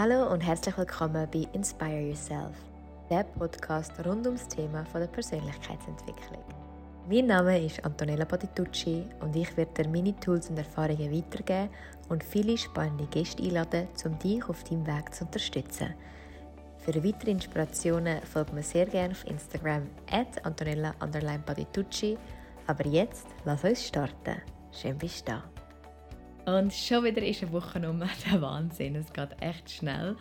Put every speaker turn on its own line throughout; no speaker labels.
Hallo und herzlich willkommen bei Inspire Yourself, der Podcast rund ums Thema von der Persönlichkeitsentwicklung. Mein Name ist Antonella Patitucci und ich werde dir meine Tools und Erfahrungen weitergeben und viele spannende Gäste einladen, um dich auf deinem Weg zu unterstützen. Für weitere Inspirationen folgt mir sehr gerne auf Instagram at Antonella. Aber jetzt lass uns starten. Schön bist du da. Und schon wieder ist eine Woche um. Der Wahnsinn, es geht echt schnell.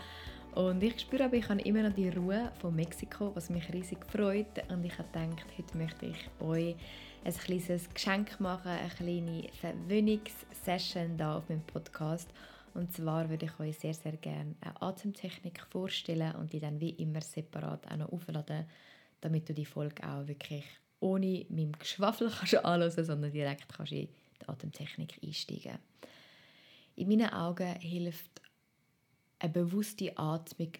Und ich spüre aber, ich habe immer noch die Ruhe von Mexiko, was mich riesig freut. Und ich habe gedacht, heute möchte ich euch ein kleines Geschenk machen, eine kleine Verwöhnungssession hier auf meinem Podcast. Und zwar würde ich euch sehr, sehr gerne eine Atemtechnik vorstellen und die dann wie immer separat auch noch aufladen, damit du die Folge auch wirklich ohne meinem Geschwafel kannst anhören, sondern direkt kannst in die Atemtechnik einsteigen in meinen Augen hilft eine bewusste Atmung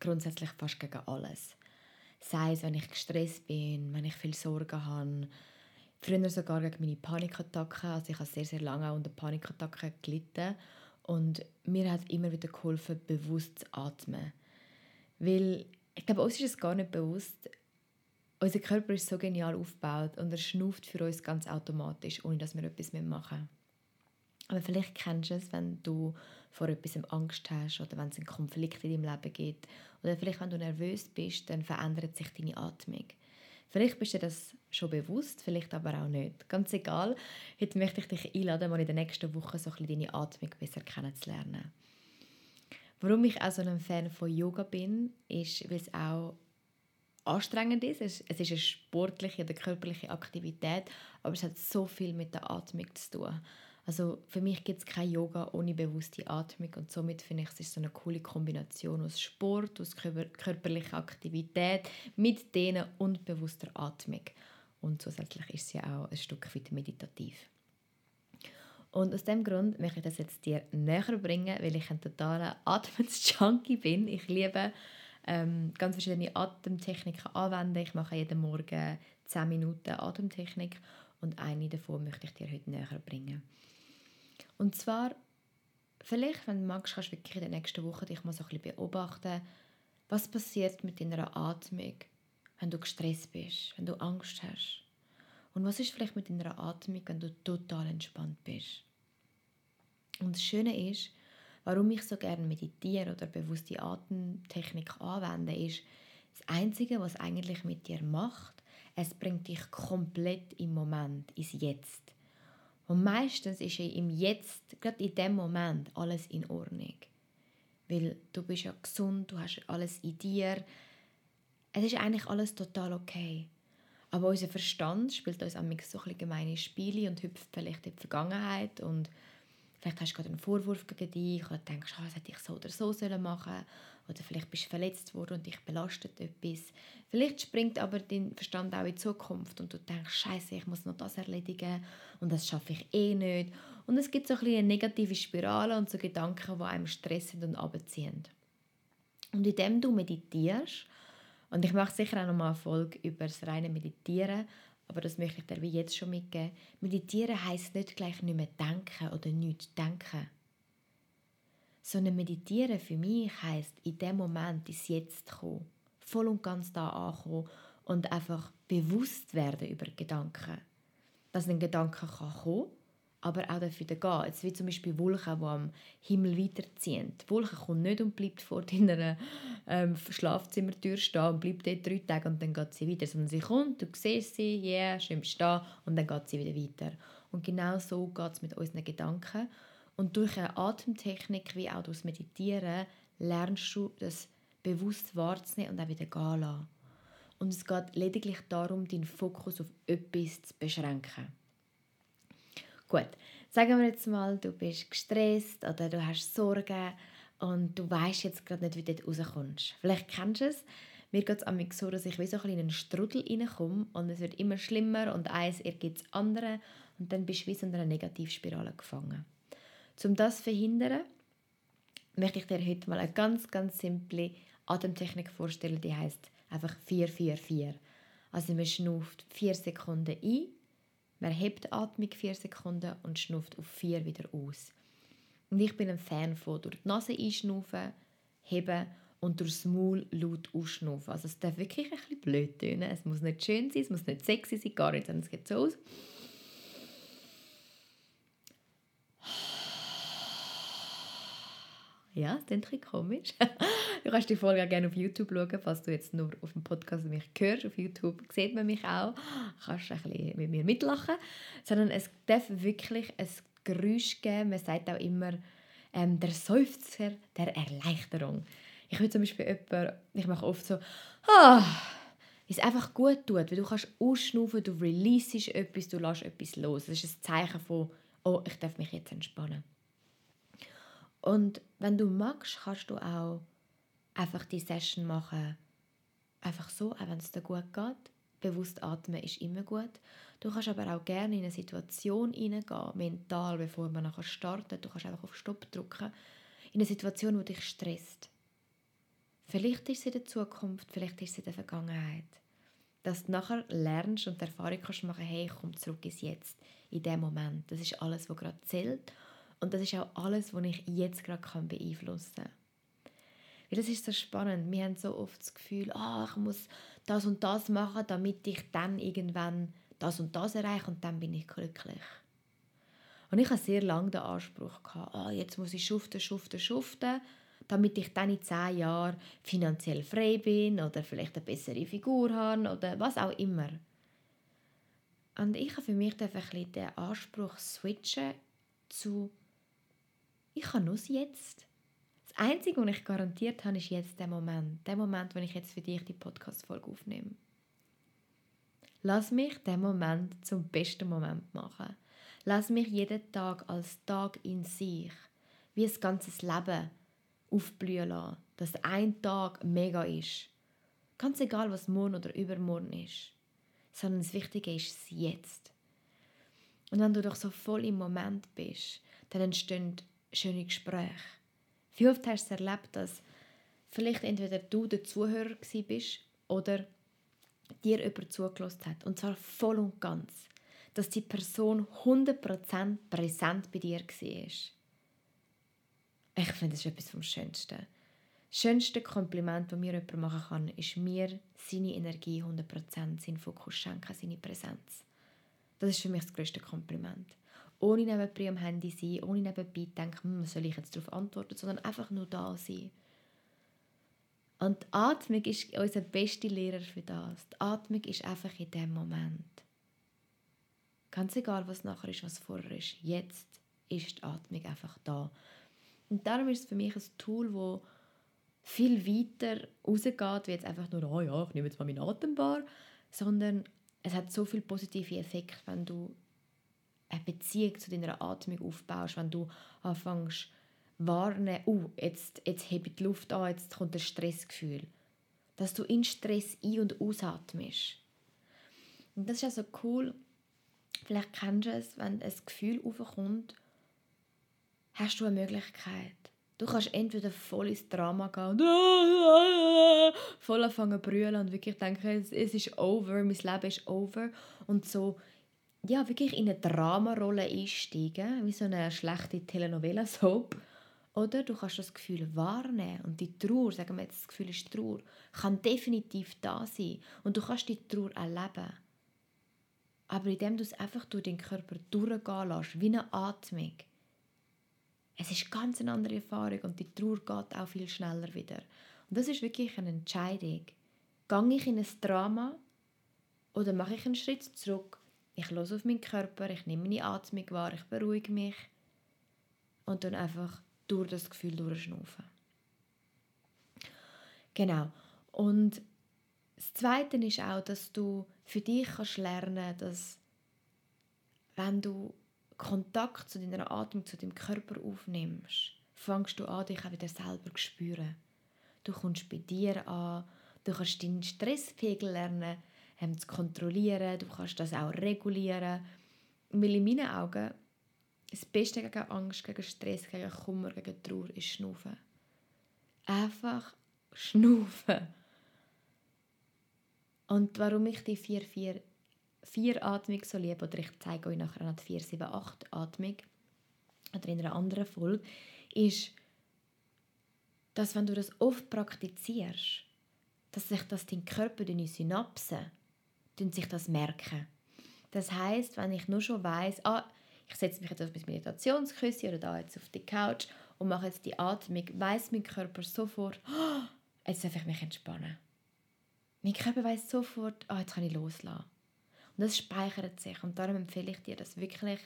grundsätzlich fast gegen alles. Sei es, wenn ich gestresst bin, wenn ich viel Sorgen habe, früher sogar gegen meine Panikattacken. Also ich habe sehr, sehr lange unter Panikattacken gelitten. Und mir hat immer wieder geholfen, bewusst zu atmen. Weil ich glaube, uns ist es gar nicht bewusst, unser Körper ist so genial aufgebaut und er schnauft für uns ganz automatisch, ohne dass wir etwas machen müssen. Aber vielleicht kennst du es, wenn du vor etwas Angst hast oder wenn es einen Konflikt in deinem Leben gibt. Oder vielleicht, wenn du nervös bist, dann verändert sich deine Atmung. Vielleicht bist du das schon bewusst, vielleicht aber auch nicht. Ganz egal. Heute möchte ich dich einladen, mal in den nächsten Wochen so ein deine Atmung besser kennenzulernen. Warum ich auch so ein Fan von Yoga bin, ist, weil es auch anstrengend ist. Es ist eine sportliche oder körperliche Aktivität, aber es hat so viel mit der Atmung zu tun. Also für mich gibt es kein Yoga ohne bewusste Atmung und somit finde ich, es ist so eine coole Kombination aus Sport, aus körperlicher Aktivität mit denen und bewusster Atmung. Und zusätzlich ist es ja auch ein Stück weit meditativ. Und aus dem Grund möchte ich das jetzt dir näher bringen, weil ich ein totaler Atmungsjunkie bin. Ich liebe ähm, ganz verschiedene Atemtechniken anwenden. Ich mache jeden Morgen 10 Minuten Atemtechnik und eine davon möchte ich dir heute näher bringen. Und zwar, vielleicht, wenn du magst, kannst du wirklich in der nächsten Woche dich mal so ein bisschen beobachten, was passiert mit deiner Atmung, wenn du gestresst bist, wenn du Angst hast. Und was ist vielleicht mit deiner Atmung, wenn du total entspannt bist. Und das Schöne ist, warum ich so gerne meditiere oder bewusste Atemtechnik anwende, ist, das Einzige, was eigentlich mit dir macht, es bringt dich komplett im Moment, ins Jetzt. Und meistens ist im Jetzt, gerade in dem Moment, alles in Ordnung. Weil du bist ja gesund, du hast alles in dir. Es ist eigentlich alles total okay. Aber unser Verstand spielt uns am so ein gemeine Spiele und hüpft vielleicht in die Vergangenheit und vielleicht hast du gerade einen Vorwurf gegen dich oder denkst, oh, das hätte ich so oder so machen sollen oder vielleicht bist du verletzt worden und dich belastet etwas. Vielleicht springt aber dein Verstand auch in die Zukunft und du denkst, Scheiße, ich muss noch das erledigen und das schaffe ich eh nicht. Und es gibt so ein eine negative Spirale und so Gedanken, die einem stressen und abziehen. Und indem du meditierst, und ich mache sicher auch noch mal eine Folge über das reine Meditieren, aber das möchte ich dir wie jetzt schon mitgeben. Meditieren heißt nicht gleich nicht mehr denken oder nicht denken sondern meditieren für mich heißt in dem Moment ins Jetzt kommen, voll und ganz da ankommen und einfach bewusst werden über Gedanken. Dass ein Gedanke kann kommen, aber auch dafür gehen. Jetzt wie zum Beispiel Wolken, die am Himmel weiterziehen. Die Wolke kommt nicht und bleibt vor deiner ähm, Schlafzimmertür stehen und bleibt dort drei Tage und dann geht sie weiter. Sondern sie kommt, du siehst sie, ja, yeah, schön stehen und dann geht sie wieder weiter. Und genau so geht es mit unseren Gedanken. Und durch eine Atemtechnik wie auch durch Meditieren lernst du das bewusst wahrzunehmen und auch wieder gehen lassen. Und es geht lediglich darum, deinen Fokus auf etwas zu beschränken. Gut, sagen wir jetzt mal, du bist gestresst oder du hast Sorgen und du weißt jetzt gerade nicht, wie du dort rauskommst. Vielleicht kennst du es. Mir geht es so, dass ich wie so ein in einen Strudel reinkomme und es wird immer schlimmer und eins ergibt das andere und dann bist du wie so in einer Negativspirale gefangen. Um das zu verhindern, möchte ich dir heute mal eine ganz, ganz simple Atemtechnik vorstellen, die heißt einfach 4-4-4. Also man schnauft 4 Sekunden ein, man hebt die Atmung 4 Sekunden und schnauft auf 4 wieder aus. Und ich bin ein Fan von durch die Nase einschnaufen, heben und durchs Maul laut ausschnaufen. Also es darf wirklich ein bisschen blöd tönen. Es muss nicht schön sein, es muss nicht sexy sein, gar nicht, sondern es geht so aus. Ja, klingt ein komisch. du kannst die Folge auch gerne auf YouTube schauen, falls du jetzt nur auf dem Podcast mich hörst. Auf YouTube sieht man mich auch. Du kannst ein bisschen mit mir mitlachen. Sondern es darf wirklich ein Geräusch geben. Man sagt auch immer, ähm, der Seufzer der Erleichterung. Ich will zum Beispiel jemanden, ich mache oft so, ah, es einfach gut tut, weil du kannst ausschnaufen, du releases etwas, du lässt etwas los. Das ist ein Zeichen von, oh, ich darf mich jetzt entspannen. Und wenn du magst, kannst du auch einfach die Session machen, einfach so, auch wenn es dir gut geht. Bewusst atmen ist immer gut. Du kannst aber auch gerne in eine Situation hineingehen, mental, bevor man nachher startet. Du kannst einfach auf Stopp drücken. In eine Situation, die dich stresst. Vielleicht ist es in der Zukunft, vielleicht ist es in der Vergangenheit. Dass du nachher lernst und die Erfahrung kannst machen, hey, ich komme zurück ins Jetzt, in dem Moment. Das ist alles, was gerade zählt. Und das ist auch alles, was ich jetzt gerade beeinflussen kann. Weil das ist so spannend. Wir haben so oft das Gefühl, oh, ich muss das und das machen, damit ich dann irgendwann das und das erreiche und dann bin ich glücklich. Und ich hatte sehr lange den Anspruch, gehabt, oh, jetzt muss ich schuften, schuften, schuften damit ich dann in zehn Jahren finanziell frei bin oder vielleicht eine bessere Figur habe oder was auch immer. Und ich habe für mich ein bisschen den Anspruch switchen zu ich kann nur jetzt. Das Einzige, was ich garantiert habe, ist jetzt der Moment. Der Moment, wenn ich jetzt für dich die Podcast-Folge aufnehme. Lass mich den Moment zum besten Moment machen. Lass mich jeden Tag als Tag in sich, wie ein ganzes Leben, aufblühen lassen. Dass ein Tag mega ist. Ganz egal, was morgen oder übermorgen ist. Sondern das Wichtige ist das Jetzt. Und wenn du doch so voll im Moment bist, dann entstehen schöne Gespräche. Wie oft hast du es erlebt, dass vielleicht entweder du der Zuhörer bist oder dir jemand zugelassen hat. Und zwar voll und ganz. Dass die Person 100% präsent bei dir war. Ich finde, das ist etwas vom Schönsten. Das schönste Kompliment, das mir jemand machen kann, ist mir seine Energie 100%, seinen Fokus schenken, seine Präsenz. Das ist für mich das größte Kompliment. Ohne nebenbei am Handy sein, ohne nebenbei denken, hm, soll ich jetzt darauf antworten, sondern einfach nur da sein. Und die Atmung ist unser bester Lehrer für das. Die Atmung ist einfach in dem Moment. Ganz egal, was nachher ist, was vorher ist. Jetzt ist die Atmung einfach da. Und darum ist es für mich ein Tool, das viel weiter rausgeht, wie jetzt einfach nur, oh ja, ich nehme jetzt mal meinen Atembar, sondern es hat so viel positive Effekte, wenn du eine Beziehung zu deiner Atmung aufbaust, wenn du anfängst warnen, oh, jetzt, jetzt hebt die Luft an, jetzt kommt ein Stressgefühl. Dass du in Stress ein- und ausatmest. Und das ist also cool, vielleicht kennst du es, wenn ein Gefühl aufkommt, hast du eine Möglichkeit. Du kannst entweder voll ins Drama gehen und voll anfangen zu brüllen und wirklich denken, es ist over, mein Leben ist over und so ja, wirklich in eine Dramarolle einsteigen, wie so eine schlechte Telenovela-Soap. Oder du kannst das Gefühl wahrnehmen und die Trauer, sagen wir jetzt, das Gefühl ist Trauer, kann definitiv da sein und du kannst die Trauer erleben. Aber indem du es einfach durch den Körper durchgehen lässt, wie eine Atmung, es ist ganz eine andere Erfahrung und die Trauer geht auch viel schneller wieder. Und das ist wirklich eine Entscheidung. Gehe ich in ein Drama oder mache ich einen Schritt zurück? Ich höre auf meinen Körper, ich nehme meine Atmung wahr, ich beruhige mich und dann einfach durch das Gefühl durchschnaufen. Genau. Und das Zweite ist auch, dass du für dich kannst lernen, dass wenn du Kontakt zu deiner Atmung, zu deinem Körper aufnimmst, fängst du an, dich auch wieder selber zu spüren. Du kommst bei dir an, du kannst deinen Stresspegel lernen ähm, zu kontrollieren, du kannst das auch regulieren. Weil in meinen Augen das Beste gegen Angst, gegen Stress, gegen Kummer, gegen Trauer ist Schnaufen. Einfach schnaufen. Und warum ich die 4-4 vier Atmung so liebe, oder ich zeige euch nachher eine 4-7-8 Atmung, oder in einer anderen Folge, ist, dass wenn du das oft praktizierst, dass sich das dein Körper, deine Synapsen, sich das merken. Das heißt, wenn ich nur schon weiß, ah, ich setze mich jetzt auf das Meditationsküsse oder da jetzt auf die Couch und mache jetzt die Atmung, weiß mein Körper sofort, oh, jetzt darf ich mich entspannen. Mein Körper weiß sofort, ah, jetzt kann ich loslassen. Und das speichert sich und darum empfehle ich dir, das wirklich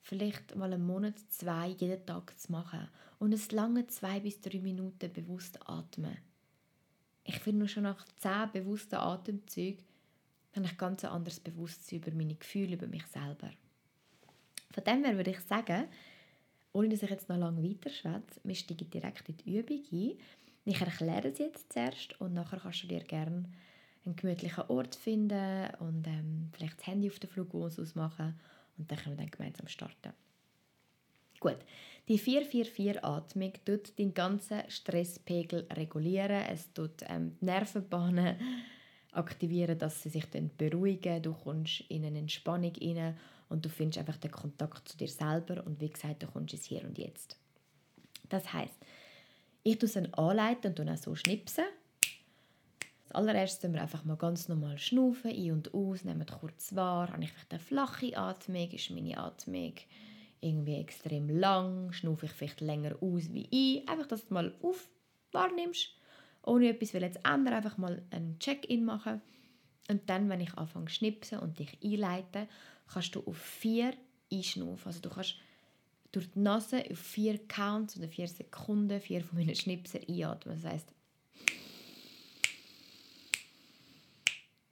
vielleicht mal einen Monat, zwei jeden Tag zu machen und es lange zwei bis drei Minuten bewusst atmen. Ich finde nur schon nach zehn bewussten Atemzügen habe ich ganz ein anderes Bewusstsein über meine Gefühle, über mich selber. Von dem her würde ich sagen, ohne dass ich jetzt noch lange weiter schwätze, wir steigen direkt in die Übung ein. Ich erkläre es jetzt zuerst und nachher kannst du dir gerne einen gemütlichen Ort finden und ähm, vielleicht das Handy auf den Flugmodus ausmachen und dann können wir dann gemeinsam starten. Gut, die 444-Atmung tut den ganzen Stresspegel regulieren. Es tut ähm, die Nervenbahnen aktivieren, dass sie sich dann beruhigen. Du kommst in eine Entspannung rein und du findest einfach den Kontakt zu dir selber und wie gesagt, du kommst ins Hier und Jetzt. Das heißt, ich tue es anleiten und auch so schnipsen. Als allererstes wir einfach mal ganz normal schnaufen, ein und aus, nehmen kurz wahr, habe ich vielleicht eine flache Atmung, ist meine Atmung irgendwie extrem lang, schnaufe ich vielleicht länger aus wie ein, einfach, dass du mal auf wahrnimmst, ohne etwas zu ändern, einfach mal einen Check-in machen und dann, wenn ich anfange zu schnipsen und dich einleite, kannst du auf vier einschnaufen. Also du kannst durch die Nase auf vier Counts oder vier Sekunden vier von meinen Schnipsen einatmen. Das heißt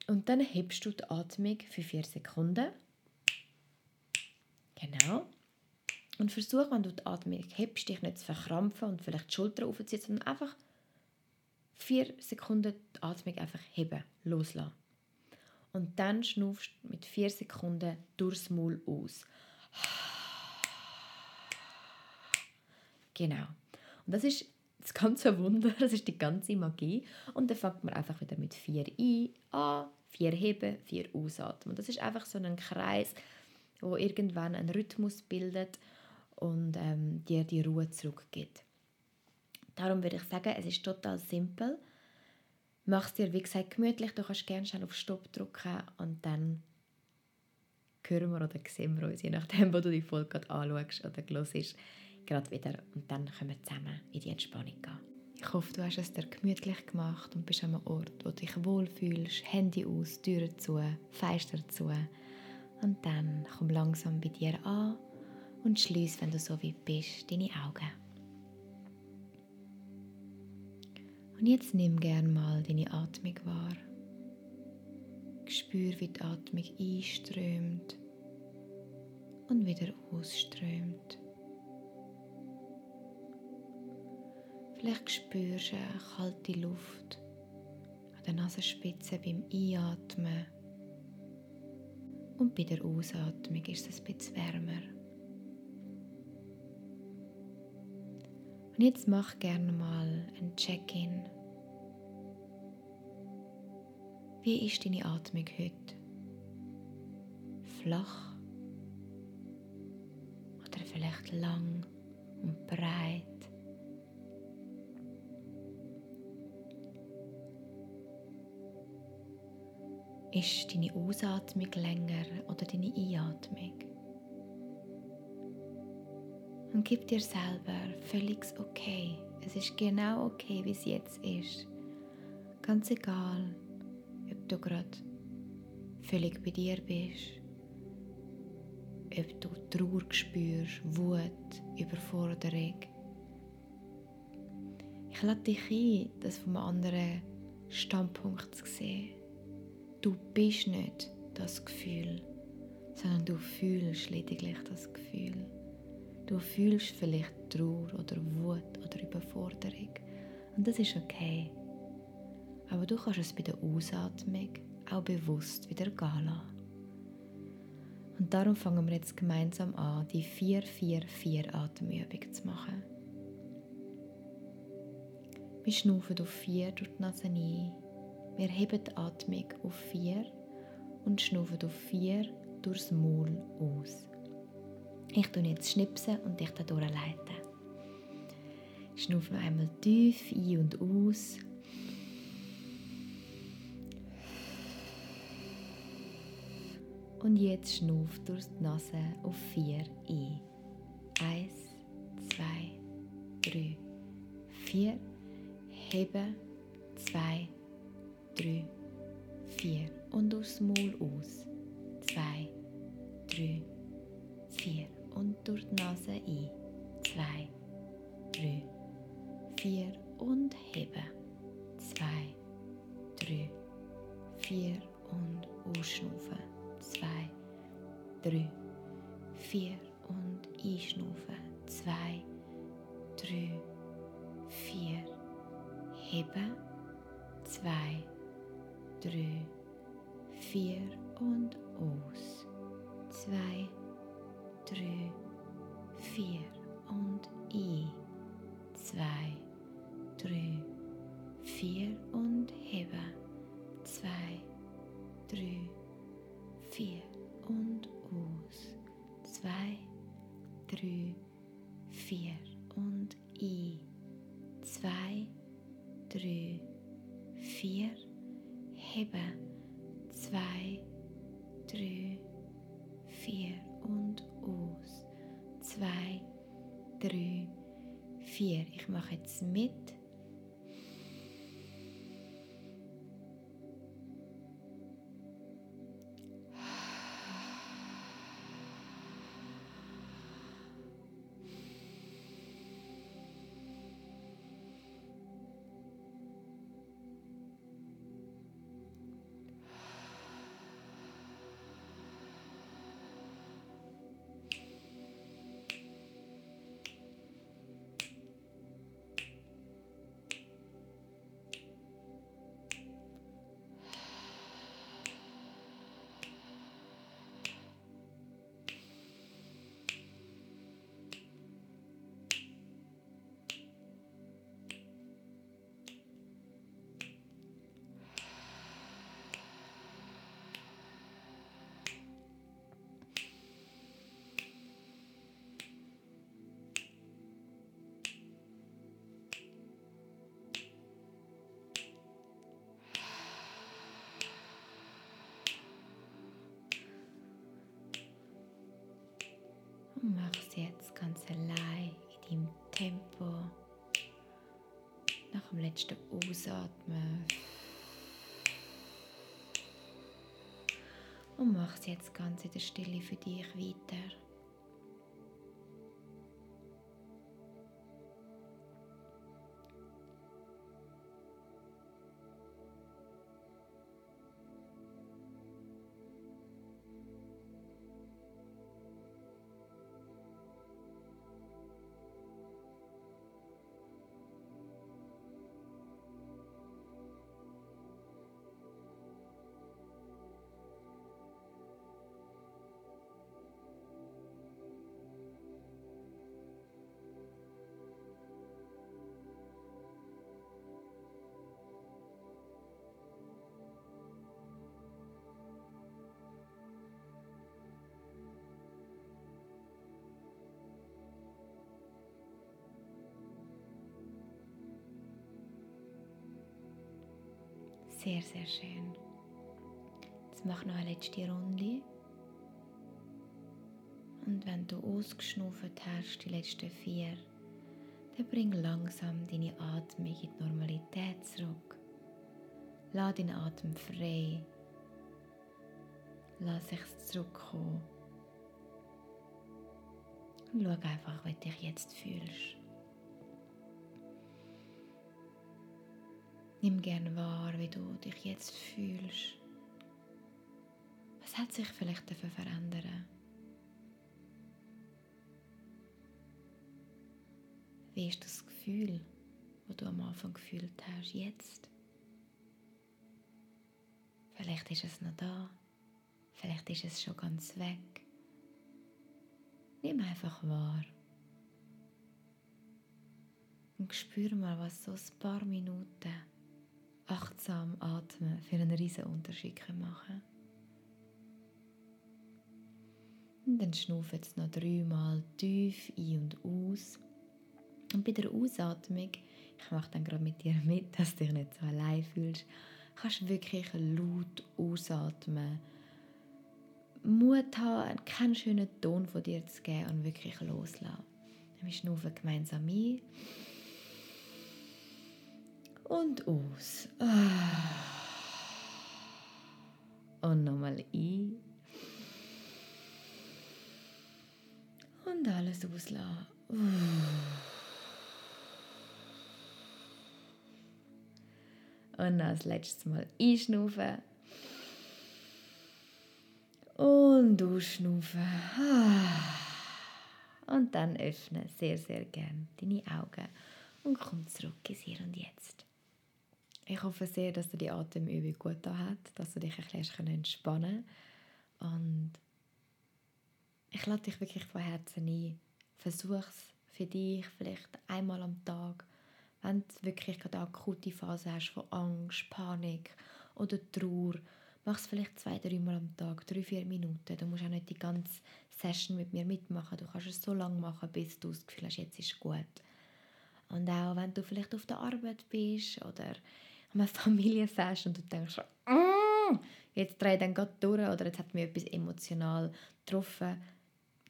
und dann hebst du die Atmung für vier Sekunden. Genau. Und versuch, wenn du die Atmung hebst, dich nicht zu verkrampfen und vielleicht die Schulter aufzuziehen, sondern einfach vier Sekunden die Atmung einfach heben, loslassen und dann schnaufst du mit vier Sekunden durchs Maul aus. Genau. Und das ist das ganze Wunder, das ist die ganze Magie. Und dann fängt man einfach wieder mit vier ein, an, vier heben, vier ausatmen. Und das ist einfach so ein Kreis, wo irgendwann einen Rhythmus bildet und ähm, dir die Ruhe zurückgibt. Darum würde ich sagen, es ist total simpel mach es dir, wie gesagt, gemütlich. Du kannst gerne schnell auf Stopp drücken und dann hören wir oder sehen wir uns, je nachdem, wo du die Folge gerade anschaust oder hörst, gerade wieder. Und dann können wir zusammen in die Entspannung gehen. Ich hoffe, du hast es dir gemütlich gemacht und bist an einem Ort, wo du dich wohlfühlst. Handy aus, Türen zu, Fenster zu. Und dann komm langsam bei dir an und schließ, wenn du so weit bist, deine Augen. Und jetzt nimm gern mal deine Atmung wahr. Spür, wie die Atmung einströmt und wieder ausströmt. Vielleicht spürst du eine kalte Luft an der Nasenspitze beim Einatmen und bei der Ausatmung ist es ein bisschen wärmer. Und jetzt mach gerne mal ein Check-in. Wie ist deine Atmung heute? Flach oder vielleicht lang und breit? Ist deine Ausatmung länger oder deine Einatmung? Und gib dir selber völlig okay. Es ist genau okay, wie es jetzt ist. Ganz egal, ob du gerade völlig bei dir bist, ob du Trauer spürst, Wut, Überforderung. Ich lade dich ein, das vom anderen Standpunkt zu sehen. Du bist nicht das Gefühl, sondern du fühlst lediglich das Gefühl. Du fühlst vielleicht Trauer oder Wut oder Überforderung. Und das ist okay. Aber du kannst es bei der Ausatmung auch bewusst wieder gehen lassen. Und darum fangen wir jetzt gemeinsam an, die 4-4-4-Atemübung zu machen. Wir schnaufen auf 4 durch die Nase ein. Wir heben die Atmung auf 4 und schnaufen auf 4 durchs Maul aus. Ich tue jetzt schnipsen und dich dadurch leiten. Schnuff noch einmal tief ein und aus. Und jetzt schnuff durch die Nase auf 4 ein. 1, 2, 3, 4. Heben. 2, 3, 4. Und durchs Maul aus. 2, 3, 4 durch die Nase ein. Zwei, drei, vier. Und heben. Zwei, drei, vier. Und ausschnaufen. Zwei, drei, vier. Und einschnaufen. Zwei, drei, vier. Heben. Zwei, drei, vier und aus. Zwei, drei, vier und ein. Zwei, drei, vier und heben. Zwei, drei, vier und aus. Zwei, drei, vier und ein. Zwei, drei, vier, heben, zwei, drei, vier und aus, zwei, drei, vier. Ich mache jetzt mit. Mach es jetzt ganz allein in deinem Tempo. Nach dem letzten Ausatmen. Und mach es jetzt ganz in der Stille für dich weiter. Sehr, sehr schön. Jetzt mach noch eine letzte Runde. Und wenn du ausgeschnuffert hast, die letzten vier, dann bring langsam deine Atmung in die Normalität zurück. Lass deinen Atem frei. Lass dich zurückkommen. Und schau einfach, wie du dich jetzt fühlst. Nimm gerne wahr, wie du dich jetzt fühlst. Was hat sich vielleicht dafür verändern? Wie ist das Gefühl, das du am Anfang gefühlt hast, jetzt? Vielleicht ist es noch da, vielleicht ist es schon ganz weg. Nimm einfach wahr. Und spür mal, was so ein paar Minuten achtsam atmen für einen riesen Unterschied machen Und dann schnuff jetzt noch dreimal tief ein und aus. Und bei der Ausatmung, ich mache dann gerade mit dir mit, dass du dich nicht so allein fühlst, kannst du wirklich laut ausatmen. Mut haben, keinen schönen Ton von dir zu geben und wirklich loslassen. Wir schnaufen gemeinsam ein und aus. Und nochmal ein. Und alles auslassen. Und als letztes Mal einschnaufen. Und ausschnaufen. Und dann öffne sehr, sehr gern deine Augen und komm zurück ins Hier und Jetzt. Ich hoffe sehr, dass dir die Atemübung gut da hat, dass du dich ein bisschen entspannen. Und ich lade dich wirklich von Herzen ein. Versuch es für dich vielleicht einmal am Tag, wenn du wirklich gerade eine akute Phase hast von Angst, Panik oder Trauer. Mach es vielleicht zwei, drei Mal am Tag, drei, vier Minuten. Du musst auch nicht die ganze Session mit mir mitmachen. Du kannst es so lange machen, bis du das Gefühl hast, jetzt ist gut. Und auch wenn du vielleicht auf der Arbeit bist oder einem Familienfest und du denkst, mm, jetzt drehe ich dann gerade durch oder jetzt hat mich etwas emotional getroffen,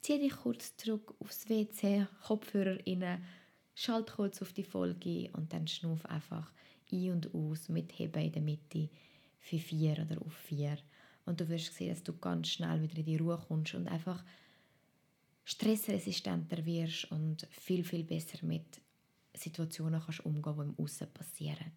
zieh dich kurz zurück aufs WC, Kopfhörer rein, schalt kurz auf die Folge und dann schnuff einfach ein und aus mit Heben in der Mitte für vier oder auf vier. Und du wirst sehen, dass du ganz schnell wieder in die Ruhe kommst und einfach stressresistenter wirst und viel, viel besser mit Situationen kannst umgehen, die im Aussen passieren.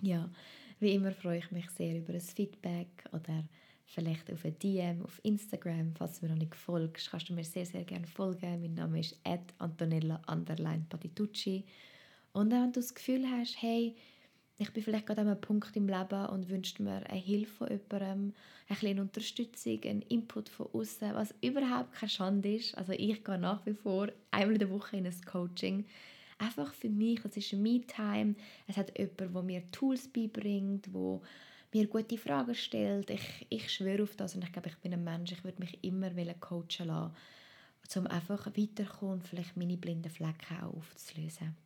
Ja, wie immer freue ich mich sehr über ein Feedback oder vielleicht auf ein DM auf Instagram. Falls du mir noch nicht folgst, kannst du mir sehr, sehr gerne folgen. Mein Name ist Antonella Patitucci. Und wenn du das Gefühl hast, hey, ich bin vielleicht gerade an einem Punkt im Leben und wünsche mir eine Hilfe von jemandem, ein bisschen Unterstützung, einen Input von außen, was überhaupt keine Schande ist. Also ich gehe nach wie vor einmal in der Woche in ein Coaching einfach für mich, es ist Me-Time, es hat jemand, der mir Tools beibringt, wo mir gute Fragen stellt. Ich, ich schwöre auf das und ich glaube, ich bin ein Mensch, ich würde mich immer coachen lassen, um einfach weiterzukommen und vielleicht meine blinden Flecken auch aufzulösen.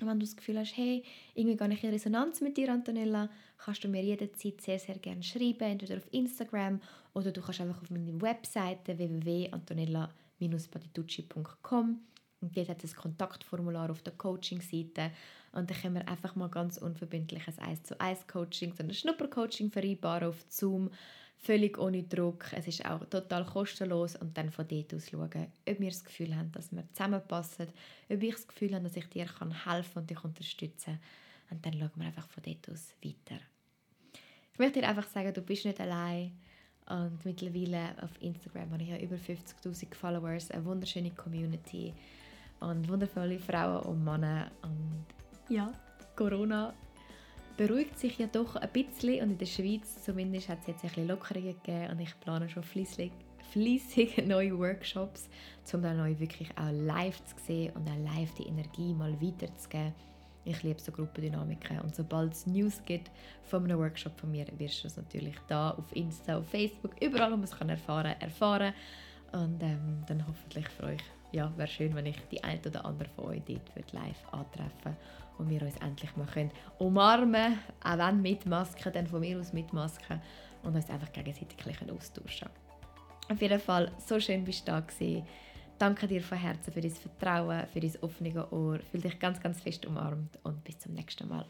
Und wenn du das Gefühl hast, hey, irgendwie gehe ich in Resonanz mit dir, Antonella, kannst du mir jederzeit sehr, sehr gerne schreiben, entweder auf Instagram oder du kannst einfach auf meine Webseite www.antonella-patitucci.com und dort hat es ein Kontaktformular auf der Coaching-Seite. Und dann können wir einfach mal ganz unverbindlich ein 1 zu 1 Coaching, so ein Schnuppercoaching vereinbaren auf Zoom. Völlig ohne Druck. Es ist auch total kostenlos. Und dann von dort aus schauen, ob wir das Gefühl haben, dass wir zusammenpassen, ob ich das Gefühl habe, dass ich dir helfen kann und dich unterstützen kann. Und dann schauen wir einfach von dort aus weiter. Ich möchte dir einfach sagen, du bist nicht allein. Und mittlerweile auf Instagram habe ich ja über 50.000 Followers, eine wunderschöne Community und wundervolle Frauen und Männer. Und ja, Corona beruhigt sich ja doch ein bisschen und in der Schweiz zumindest hat es jetzt ein bisschen Lockerungen gegeben und ich plane schon fließig fließig neue Workshops, um dann neu wirklich auch live zu sehen und auch live die Energie mal weiterzugeben. Ich liebe so Gruppendynamiken und sobald es News gibt von einem Workshop von mir, wirst du es natürlich da auf Insta, auf Facebook, überall, wo man es kann erfahren, erfahren und ähm, dann hoffentlich für euch ja, wäre schön, wenn ich die eine oder andere von euch dort live antreffen und wir uns endlich mal können umarmen auch wenn mit Maske, dann von mir aus mit Maske und uns einfach gegenseitig ein austauschen Auf jeden Fall, so schön bist du da gewesen. Danke dir von Herzen für dein Vertrauen, für dein offene Ohr. Fühl dich ganz, ganz fest umarmt und bis zum nächsten Mal.